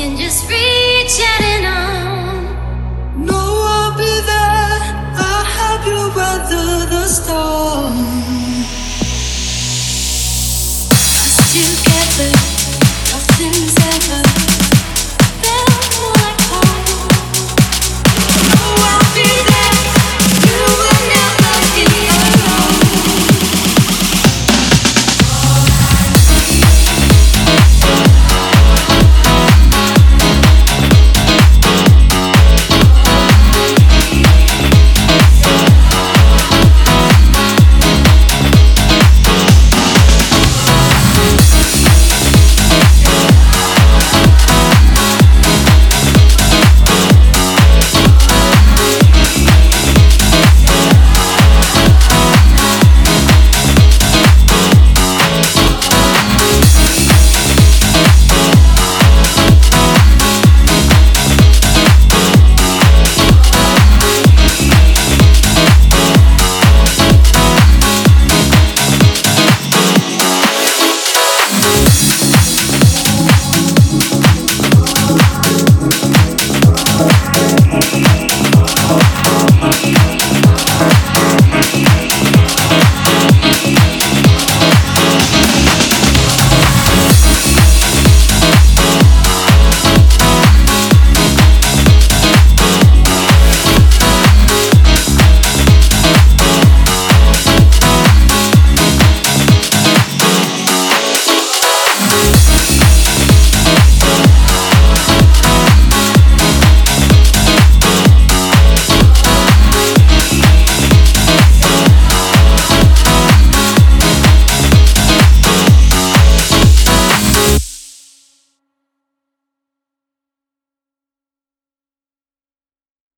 can just reach out and on. No, I'll be there. I'll help you weather the storm. Cause together, nothing's